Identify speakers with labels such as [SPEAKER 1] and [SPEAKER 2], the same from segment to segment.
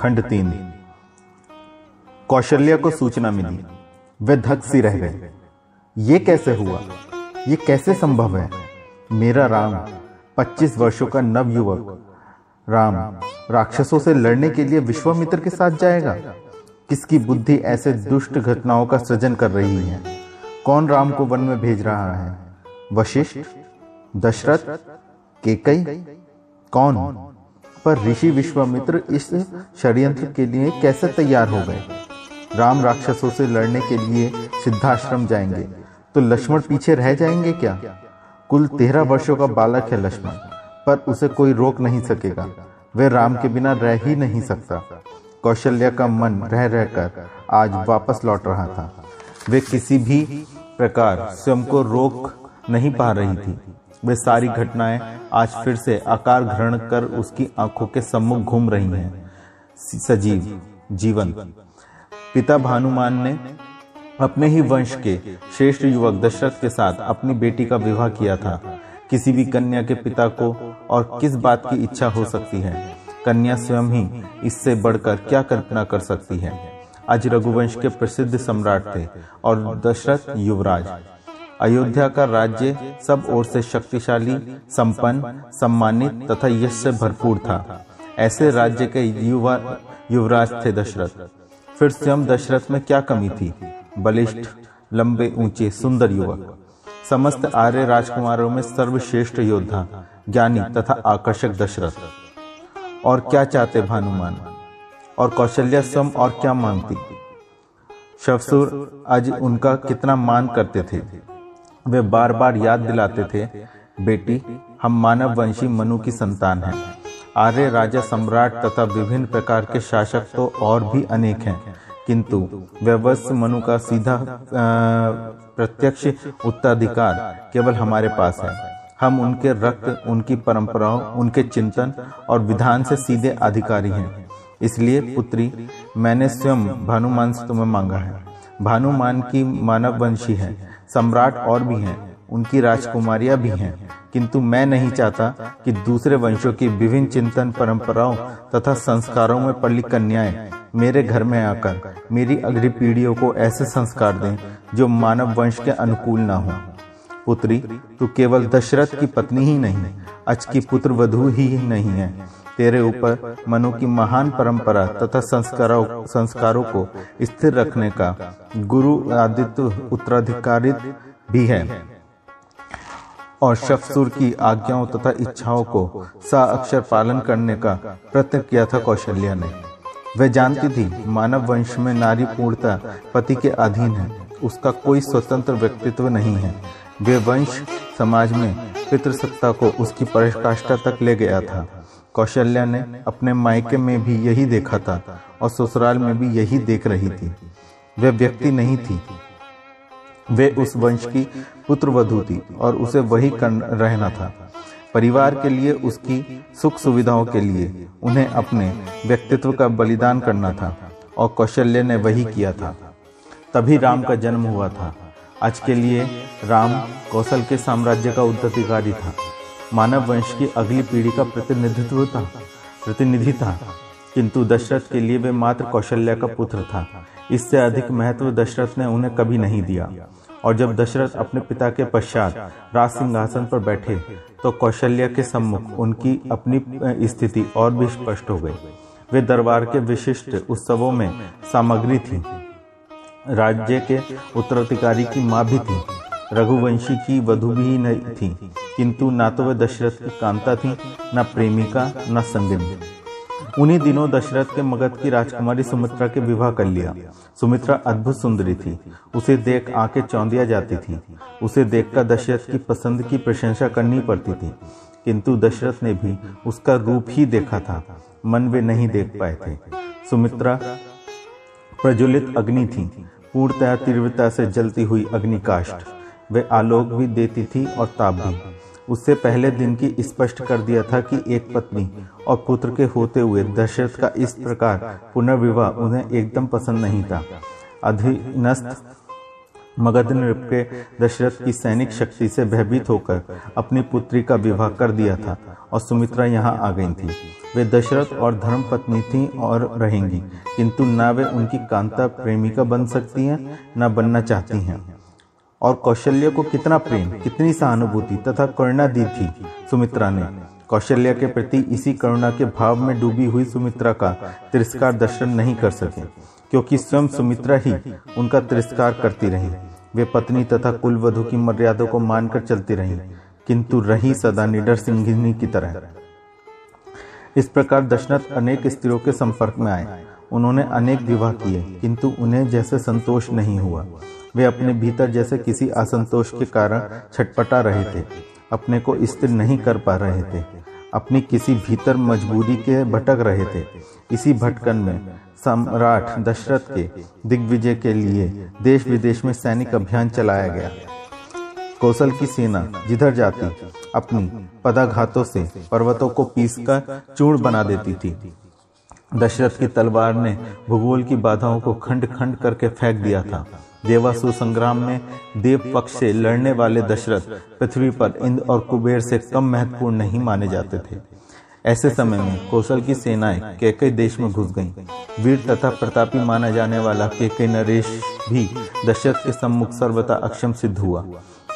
[SPEAKER 1] खंड तीन। कौशल्या को सूचना मिली। वे धक सी रह गए। ये कैसे हुआ? ये कैसे संभव है? मेरा राम 25 वर्षों का नव युवक। राम, राक्षसों से लड़ने के लिए विश्वामित्र के साथ जाएगा? किसकी बुद्धि ऐसे दुष्ट घटनाओं का सृजन कर रही है? कौन राम को वन में भेज रहा है? वशिष्ठ, दशरथ, केकई? कौन? पर ऋषि विश्वामित्र इस षड्यंत्र के लिए कैसे तैयार हो गए? राम राक्षसों से लड़ने के लिए सिद्धाश्रम जाएँगे। तो लक्ष्मण पीछे रह जाएँगे क्या? कुल तेरह वर्षों का बालक है लक्ष्मण, पर उसे कोई रोक नहीं सकेगा। वह राम के बिना रह ही नहीं सकता। कौशल्या का मन रह रहकर आज वापस लौट रहा था। वे किसी भी प्रकार स्वयं को रोक नहीं पा रही थी। वे सारी घटनाएँ आज फिर से आकार ग्रहण कर उसकी आँखों के सम्मुख घूम रही हैं। सजीव जीवन पिता भानुमान ने अपने ही वंश के श्रेष्ठ युवक दशरथ के साथ अपनी बेटी का विवाह किया था। किसी भी कन्या के पिता को और किस बात की इच्छा हो सकती है? कन्या स्वयं ही इससे बढ़कर क्या कल्पना कर सकती है? आज रघुवंश के प्रसिद्ध सम्राट थे और दशरथ युवराज। अयोध्या का राज्य सब ओर से शक्तिशाली, संपन्न, सम्मानित तथा यश से भरपूर था। ऐसे राज्य के युवा, युवराज थे दशरथ। फिर स्वयं दशरथ में क्या कमी थी? बलिष्ठ, लंबे, ऊँचे, सुंदर युवक। समस्त आर्य राजकुमारों में सर्वश्रेष्ठ योद्धा, ज्ञानी तथा आकर्षक दशरथ। और क्या चाहते भानुमान? और कौशल्या स्वयं और क्या मांगती शवसुर आज उनका कितना मान करते थे? वे बार बार याद दिलाते थे, बेटी, हम मानव वंशी मनु की संतान हैं। आर्य, राजा, सम्राट तथा विभिन्न प्रकार के शासक तो और भी अनेक हैं। किंतु व्यवस्थ मनु का सीधा प्रत्यक्ष उत्तराधिकार केवल हमारे पास है। हम उनके रक्त, उनकी परंपराओं, उनके चिंतन और विधान से सीधे अधिकारी हैं। इसलिए पुत्री, मैंने स्वयं भानुमान से तुम्हें मांगा है। भानुमान की मानव वंशी है, सम्राट और भी हैं, उनकी राजकुमारियाँ भी हैं। किंतु मैं नहीं चाहता कि दूसरे वंशों की विभिन्न चिंतन परंपराओं तथा संस्कारों में पली कन्याएँ मेरे घर में आकर मेरी अगली पीढ़ियों को ऐसे संस्कार दें जो मानव वंश के अनुकूल ना हो। पुत्री, तू केवल दशरथ की पत्नी ही नहीं अच की पुत्र वधु ही नहीं है। तेरे ऊपर मनु की महान परंपरा तथा संस्कारों संस्कारों को स्थिर रखने का गुरु आदित्य उत्तराधिकारित भी है। और शफसुर की आज्ञाओं तथा इच्छाओं को सा अक्षर पालन करने का प्रयत्न किया था कौशल्या ने। वह जानती थी, मानव वंश में नारी पूर्णता पति के अधीन है, उसका कोई स्वतंत्र व्यक्तित्व नहीं है। वे वंश समाज में पितृसत्ता को उसकी पराकाष्ठा तक ले गया था। कौशल्या ने अपने मायके में भी यही देखा था और ससुराल में भी यही देख रही थी। वह व्यक्ति नहीं थी। वे उस वंश की पुत्र थी और उसे वही रहना था। परिवार के लिए उसकी सुख सुविधाओं के लिए उन्हें अपने व्यक्तित्व का बलिदान करना था और कौशल्य ने वही किया था। तभी राम का जन्म हुआ था। आज के लिए राम कौशल के साम्राज्य का उत्तराधिकारी था। मानव वंश की अगली पीढ़ी का प्रतिनिधित्व था, प्रतिनिधि था, किंतु दशरथ के लिए वे मात्र कौशल्या का पुत्र था। इससे अधिक महत्व दशरथ ने उन्हें कभी नहीं दिया। और जब दशरथ अपने पिता के पश्चात राज सिंहासन पर बैठे तो कौशल्या के सम्मुख उनकी अपनी स्थिति और भी स्पष्ट हो गई। वे दरबार के विशिष्ट उत्सवों में सामग्री थी। राज्य के उत्तराधिकारी की माँ भी थी। रघुवंशी की वधु भी नहीं थी। किंतु ना तो वह दशरथ की कांता थी, न प्रेमिका, न संगिनी उन्हीं दिनों दशरथ के मगध की राजकुमारी सुमित्रा के विवाह कर लिया। सुमित्रा अद्भुत सुंदरी थी। उसे देख आँखें चौंधिया जाती थी। उसे देखकर दशरथ की पसंद की प्रशंसा करनी पड़ती थी। किंतु दशरथ ने भी उसका रूप ही देखा था। मन वे नहीं देख पाए थे। सुमित्रा प्रज्वलित अग्नि थी। पूर्णतया तीव्रता से जलती हुई अग्निकाष्ठ। वे आलोक भी देती थी और ताप भी। उससे पहले दिन की स्पष्ट कर दिया था कि एक पत्नी और पुत्र के होते हुए दशरथ का इस प्रकार पुनर्विवाह उन्हें एकदम पसंद नहीं था। अधीनस्थ मगध नृप के दशरथ की सैनिक शक्ति से भयभीत होकर अपनी पुत्री का विवाह कर दिया था और सुमित्रा यहाँ आ गई थी। वे दशरथ और धर्म पत्नी थी और रहेंगी, किंतु न वे उनकी कांता प्रेमिका बन सकती हैं, न बनना चाहती हैं। और कौशल्य को कितना प्रेम, कितनी सहानुभूति तथा करुणा दी थी सुमित्रा ने। कौशल्या के प्रति इसी करुणा के भाव में डूबी हुई सुमित्रा का तिरस्कार दर्शन नहीं कर सके, क्योंकि स्वयं सुमित्रा ही उनका तिरस्कार करती रही। वे पत्नी तथा कुल वधु की मर्यादा को मानकर चलती रही, किंतु रही सदा निडर सिंहिनी की तरह। इस प्रकार दशरथ अनेक स्त्रियों के संपर्क में आए। उन्होंने अनेक विवाह किए, किंतु उन्हें जैसे संतोष नहीं हुआ। वे अपने भीतर जैसे किसी असंतोष के कारण छटपटा रहे थे, अपने को स्थिर नहीं कर पा रहे थे, अपनी किसी भीतर मजबूरी के भटक रहे थे। इसी भटकन में सम्राट दशरथ के दिग्विजय के लिए देश विदेश में सैनिक अभियान चलाया गया। कौशल की सेना जिधर जाती, अपनी पदाघातों से पर्वतों को पीसकर चूर्ण बना देती थी। दशरथ की तलवार ने भूगोल की बाधाओं को खंड खंड करके फेंक दिया था। देवासुर संग्राम में देव पक्ष से लड़ने वाले दशरथ पृथ्वी पर इंद्र और कुबेर से कम महत्वपूर्ण नहीं माने जाते थे। ऐसे समय में कौशल की सेनाएँ केकई देश में घुस गईं। वीर तथा प्रतापी माना जाने वाला केकई नरेश भी दशरथ के सम्मुख सर्वथा अक्षम सिद्ध हुआ।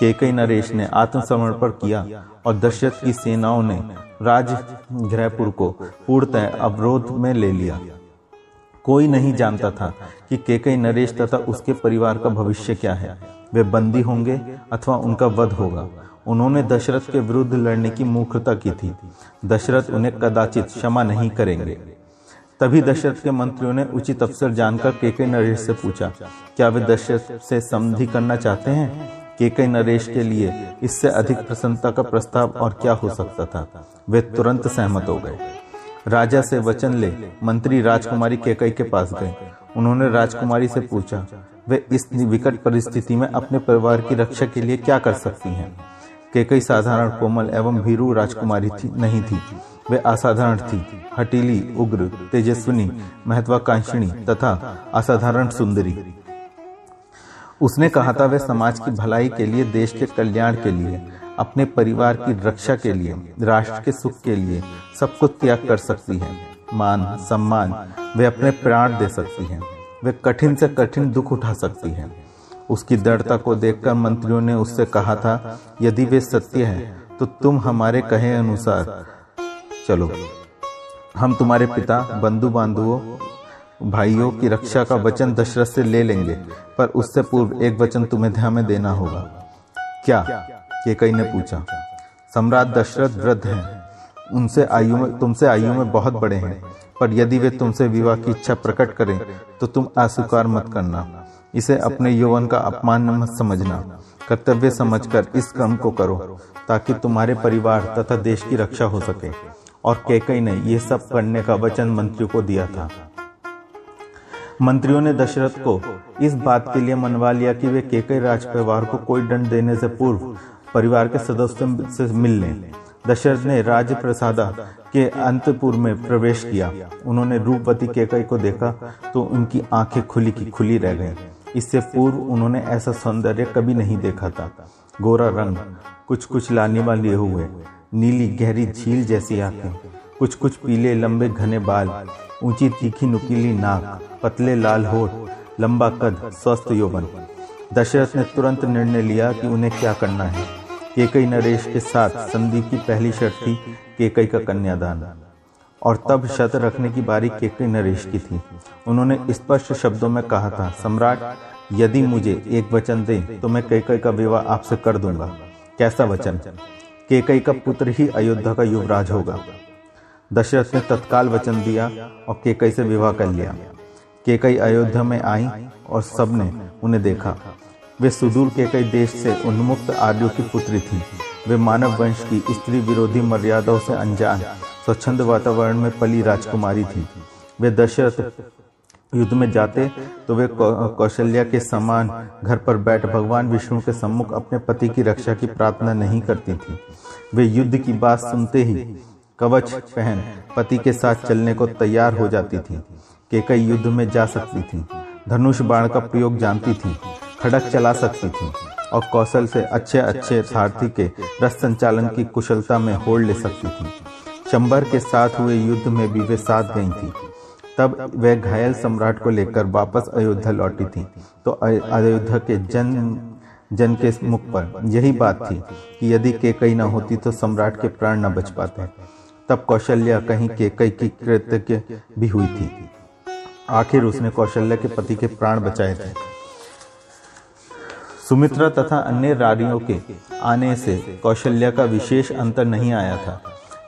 [SPEAKER 1] केकई नरेश ने आत्मसमर्पण किया और दशरथ की सेनाओं ने राजगृहपुर को पूर्णतः अवरोध में ले लिया। कोई नहीं जानता था कि केकई नरेश तथा उसके परिवार का भविष्य क्या है। वे बंदी होंगे अथवा उनका वध होगा। उन्होंने दशरथ के विरुद्ध लड़ने की मूर्खता की थी। दशरथ उन्हें कदाचित क्षमा नहीं करेंगे। तभी दशरथ के मंत्रियों ने उचित अवसर जानकर केकई नरेश से पूछा, क्या वे दशरथ से संधि करना चाहते हैं? केकई नरेश के लिए इससे अधिक प्रसन्नता का प्रस्ताव और क्या हो सकता था? वे तुरंत सहमत हो गए। राजा से वचन ले, मंत्री राजकुमारी केकई के पास गए। उन्होंने राजकुमारी से पूछा, वे इस विकट परिस्थिति में अपने परिवार की रक्षा के लिए क्या कर सकती हैं? केकई साधारण, कोमल एवं भीरू राजकुमारी थी, नहीं थी। वे असाधारण थी, हटीली, उग्र, तेजस्विनी, महत्वाकांक्षिणी तथा असाधारण सुंदरी। उसने कहा था, वे समाज की भलाई के लिए, देश के कल्याण के लिए अपने परिवार की रक्षा के लिए, राष्ट्र के सुख के लिए सब कुछ त्याग कर सकती है। मान, सम्मान, वे अपने प्राण दे सकती हैं। वे कठिन से कठिन दुख उठा सकती हैं। उसकी दृढ़ता को देखकर मंत्रियों ने उससे कहा था, यदि वे सत्य है तो तुम हमारे कहे अनुसार चलो। हम तुम्हारे पिता बंधु बांधुओं भाइयों की रक्षा का वचन दशरथ से ले लेंगे, पर उससे पूर्व एक वचन तुम्हें ध्यान में देना होगा। क्या? केकई ने पूछा, सम्राट दशरथ वृद्ध हैं। उनसे आयु में तुमसे आयु में बहुत बड़े हैं। पर यदि वे तुमसे विवाह की इच्छा प्रकट करें तो तुम अस्वीकार मत करना। इसे अपने यौवन का अपमान मत समझना। कर्तव्य समझकर इस कर्म को करो, ताकि तुम्हारे परिवार तथा देश की रक्षा हो सके। और केकई ने यह सब करने का वचन मंत्रियों को दिया था। मंत्रियों ने दशरथ को इस बात के लिए मनवा लिया कि वे केकई राज परिवार को कोई दंड देने से पूर्व परिवार के सदस्यों से मिलने। दशरथ ने राज प्रसादा के अंतपुर में प्रवेश किया। उन्होंने रूपवती केकई को देखा तो उनकी आँखें खुली की खुली रह गईं। इससे पूर्व उन्होंने ऐसा सौंदर्य कभी नहीं देखा था। गोरा रंग कुछ कुछ लालिमा लिए हुए, नीली गहरी झील जैसी आँखें कुछ कुछ पीले लंबे घने बाल, ऊँची तीखी नुकीली नाक, पतले लाल होठ, लंबा कद, स्वस्थ यौवन। दशरथ ने तुरंत निर्णय लिया कि उन्हें क्या करना है। केकई नरेश के साथ संधि की पहली शर्त थी, केकई का कन्यादान। और तब शर्त रखने की बारी केकई नरेश की थी। उन्होंने स्पष्ट शब्दों में कहा था, सम्राट, यदि मुझे एक वचन दे तो मैं केकई का विवाह आपसे कर दूँगा। कैसा वचन? केकई का पुत्र ही अयोध्या का युवराज होगा। दशरथ ने तत्काल वचन दिया और केकई से विवाह कर लिया। केकई अयोध्या में आई और सबने उन्हें देखा। वे सुदूर के कई देश से उन्मुक्त आर्यों की पुत्री थी। वे मानव वंश की स्त्री विरोधी मर्यादाओं से अनजान, स्वच्छंद वातावरण में पली राजकुमारी थी। वे दशरथ युद्ध में जाते तो वे कौशल्या के समान घर पर बैठ भगवान विष्णु के सम्मुख अपने पति की रक्षा की प्रार्थना नहीं करती थी। वे युद्ध की बात सुनते ही कवच पहन पति के साथ चलने को तैयार हो जाती थी केकई युद्ध में जा सकती थी। धनुष बाण का प्रयोग जानती थी। खड़क चला सकती थी और कौशल से अच्छे अच्छे सारथी के रस संचालन की कुशलता में होड़ ले सकती थी। चंबर के साथ हुए युद्ध में भी वे साथ गई थी। तब वह घायल सम्राट को लेकर वापस अयोध्या लौटी थी। तो अयोध्या के जन जन के मुख पर यही बात थी कि यदि केकई न होती तो सम्राट के प्राण न बच पाते। तब कौशल्या कहीं केकई की कृतज्ञ भी हुई थी। आखिर उसने कौशल्या के पति के प्राण बचाए थे। सुमित्रा तथा अन्य रारियों के आने से कौशल्या का विशेष अंतर नहीं आया था,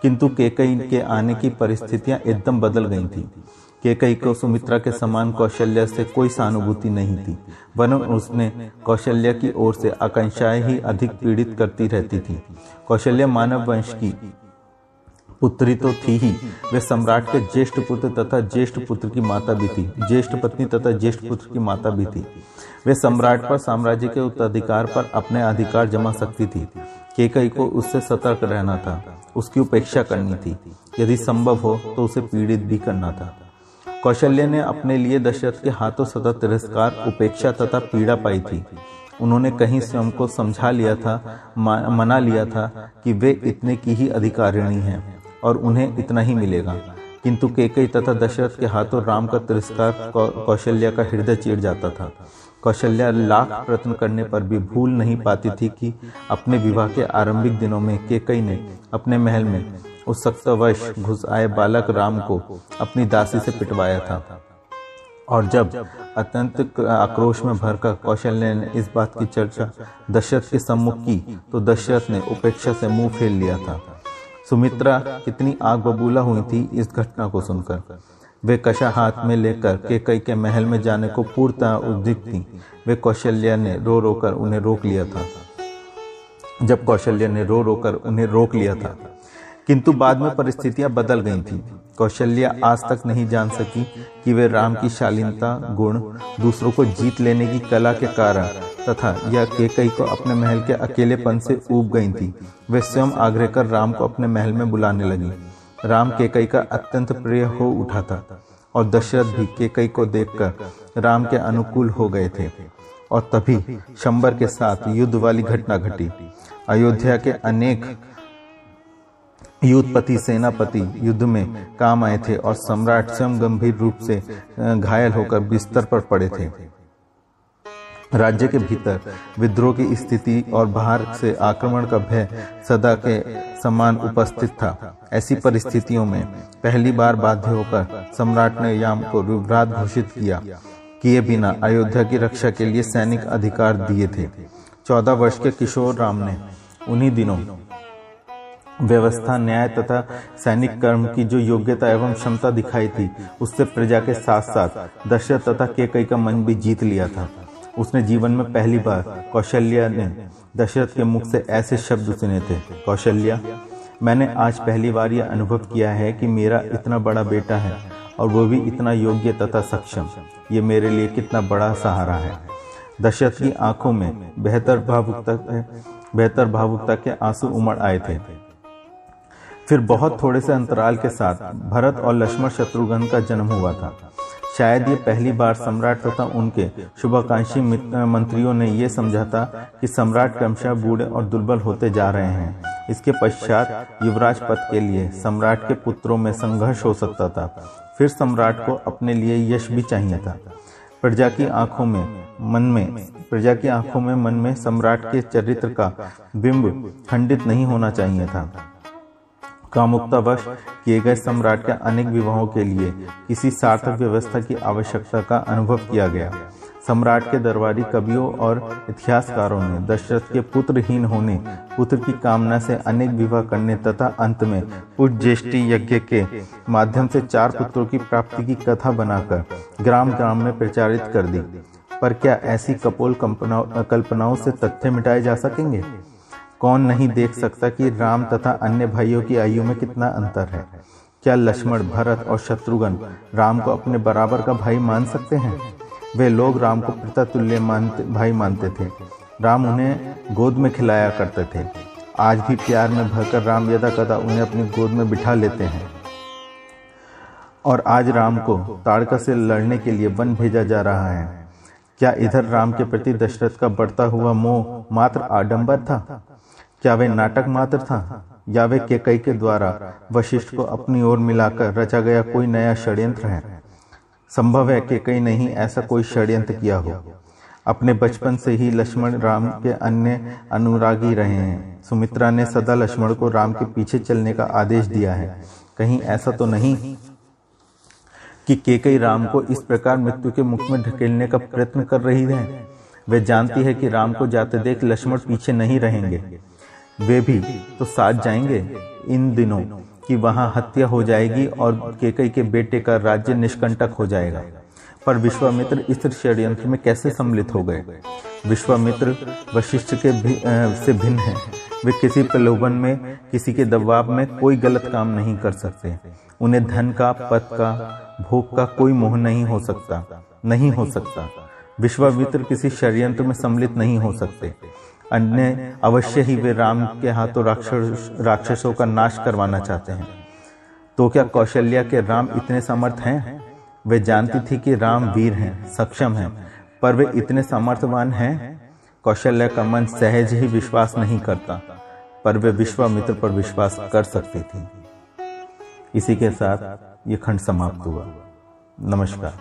[SPEAKER 1] किंतु केकई के आने की परिस्थितियाँ एकदम बदल गई थी। केकई को सुमित्रा के समान कौशल्या से कोई सहानुभूति नहीं थी वन उसने कौशल्या की ओर से आकांक्षाएँ ही अधिक पीड़ित करती रहती थी। कौशल्या मानव वंश की पुत्री तो थी ही। वे सम्राट के ज्येष्ठ पुत्र तथा ज्येष्ठ पुत्र की माता भी थी। ज्येष्ठ पत्नी तथा ज्येष्ठ पुत्र की माता भी थी। वे सम्राट पर साम्राज्य के उत्तराधिकार पर अपने अधिकार जमा सकती थी। केकई को उससे सतर्क रहना था। उसकी उपेक्षा करनी थी। यदि संभव हो तो उसे पीड़ित भी करना था। कौशल्य ने अपने लिए दशरथ के हाथों सतत तिरस्कार, उपेक्षा तथा पीड़ा पाई थी। उन्होंने कहीं स्वयं को समझा लिया था मना लिया था कि वे इतने की ही अधिकारिणी हैं। और उन्हें इतना ही मिलेगा। किंतु केकई तथा दशरथ के हाथों राम का तिरस्कार कौशल्या का हृदय चीर जाता था। कौशल्या लाख प्रयत्न करने पर भी भूल नहीं पाती थी कि अपने विवाह के आरंभिक दिनों में केकई ने अपने महल में उस सख्तवश घुस आए बालक राम को अपनी दासी से पिटवाया था। और जब अत्यंत आक्रोश में भरकर कौशल्य ने इस बात की चर्चा दशरथ के सम्मुख की तो दशरथ ने उपेक्षा से मुँह फेर लिया था। सुमित्रा, कितनी आग बबूला हुई थी इस घटना को सुनकर। वे कशा हाथ में लेकर के कई के महल में जाने को पूर्णतः उद्दीक थी। वे कौशल्या ने रो रोकर उन्हें रोक लिया था। जब कौशल्या ने रो रोकर उन्हें रोक लिया था किंतु बाद में परिस्थितियाँ बदल गई थी। कौशल्या आज तक नहीं जान सकी कि वे राम की शालीनता, गुण, दूसरों को जीत लेने की कला के कारण तथा यह केकई को अपने महल के अकेलेपन से ऊब गई थी, वे स्वयं आग्रह कर राम को अपने महल में बुलाने लगी। राम केकई का अत्यंत प्रिय हो उठा था और दशरथ भी केकई को देखकर राम के अनुकूल हो गए थे। और तभी शंबर के साथ युद्ध वाली घटना घटी। अयोध्या के अनेक युद्धपति, सेनापति युद्ध में काम आए थे और सम्राट स्वयं गंभीर रूप से घायल होकर बिस्तर पर पड़े थे। राज्य के भीतर विद्रोह की स्थिति और बाहर से आक्रमण का भय सदा के समान उपस्थित था। ऐसी परिस्थितियों में पहली बार बाध्य होकर सम्राट ने याम को युवराज घोषित किया किए बिना अयोध्या की रक्षा के लिए सैनिक अधिकार दिए थे। चौदह वर्ष के किशोर राम ने उन्हीं दिनों व्यवस्था, न्याय तथा सैनिक कर्म की जो योग्यता एवं क्षमता दिखाई थी, उससे प्रजा के साथ साथ दशरथ तथा केकई का मन भी जीत लिया था। उसने जीवन में पहली बार कौशल्या ने दशरथ के मुख से ऐसे शब्द सुने थे, कौशल्या, मैंने आज पहली बार यह अनुभव किया है कि मेरा इतना बड़ा बेटा है और वो भी इतना योग्य तथा सक्षम। ये मेरे लिए कितना बड़ा सहारा है। दशरथ की आँखों में बेहतर भावुकता बेहतर भावुकता के आँसू उमड़ आए थे। फिर बहुत थोड़े से अंतराल के साथ भरत और लक्ष्मण शत्रुघ्न का जन्म हुआ था। शायद ये पहली बार सम्राट तथा उनके शुभाकांक्षी मंत्रियों ने यह समझा था कि सम्राट क्रमशः बूढ़े और दुर्बल होते जा रहे हैं। इसके पश्चात युवराज पद के लिए सम्राट के पुत्रों में संघर्ष हो सकता था। फिर सम्राट को अपने लिए यश भी चाहिए था। प्रजा की आँखों में, मन में, प्रजा की आँखों में, मन में सम्राट के चरित्र का बिंब खंडित नहीं होना चाहिए था। कामुकतावश किए गए सम्राट के अनेक विवाहों के लिए किसी सार्थक व्यवस्था की आवश्यकता का अनुभव किया गया। सम्राट के दरबारी कवियों और इतिहासकारों ने दशरथ के पुत्रहीन होने, पुत्र की कामना से अनेक विवाह करने तथा अंत में पुष्ट ज्येष्ठी यज्ञ के माध्यम से चार पुत्रों की प्राप्ति की कथा बनाकर ग्राम ग्राम में प्रचारित कर दी। पर क्या ऐसी कपोल कल्पनाओं से तथ्य मिटाए जा सकेंगे? कौन नहीं देख सकता कि राम तथा अन्य भाइयों की आयु में कितना अंतर है। क्या लक्ष्मण, भरत और शत्रुघ्न राम को अपने बराबर का भाई मान सकते हैं? वे लोग राम को पिता तुल्य मानते, भाई मानते थे। राम उन्हें गोद में खिलाया करते थे। आज भी प्यार में भरकर राम यदा कदा उन्हें अपनी गोद में बिठा लेते हैं। और आज राम को ताड़का से लड़ने के लिए वन भेजा जा रहा है। क्या इधर राम के प्रति दशरथ का बढ़ता हुआ मोह मात्र आडंबर था? क्या वे नाटक मात्र था? या वे केकई के द्वारा वशिष्ठ को अपनी ओर मिलाकर रचा गया कोई नया षड्यंत्र है? संभव है कि कई नहीं ऐसा कोई षड्यंत्र किया हो। अपने बचपन से ही लक्ष्मण राम के अन्य अनुरागी रहे हैं। सुमित्रा ने सदा लक्ष्मण को राम के पीछे चलने का आदेश दिया है। कहीं ऐसा तो नहीं कि केकई राम को इस प्रकार मृत्यु के मुख में ढकेलने का प्रयत्न कर रही है? वे जानती है कि राम को जाते देख लक्ष्मण पीछे नहीं रहेंगे। वे भी तो साथ जाएँगे इन दिनों कि वहाँ हत्या हो जाएगी और केकई के बेटे का राज्य निष्कंटक हो जाएगा। पर विश्वामित्र इस षड्यंत्र में कैसे सम्मिलित हो गए? विश्वामित्र वशिष्ठ के भी, से भिन्न है। वे किसी प्रलोभन में किसी के दबाव में कोई गलत काम नहीं कर सकते। उन्हें धन का पद का भोग का कोई मोह नहीं हो सकता नहीं हो सकता। विश्वामित्र किसी षड्यंत्र में सम्मिलित नहीं हो सकते। अन्य अवश्य ही वे राम के हाथों राक्षस, राक्षसों का नाश करवाना चाहते हैं। तो क्या कौशल्या के राम इतने समर्थ हैं? वे जानती थी कि राम वीर हैं, सक्षम हैं, पर वे इतने समर्थवान हैं? कौशल्या का मन सहज ही विश्वास नहीं करता, पर वे विश्वामित्र पर विश्वास कर सकती थी। इसी के साथ ये खंड समाप्त हुआ। नमस्कार।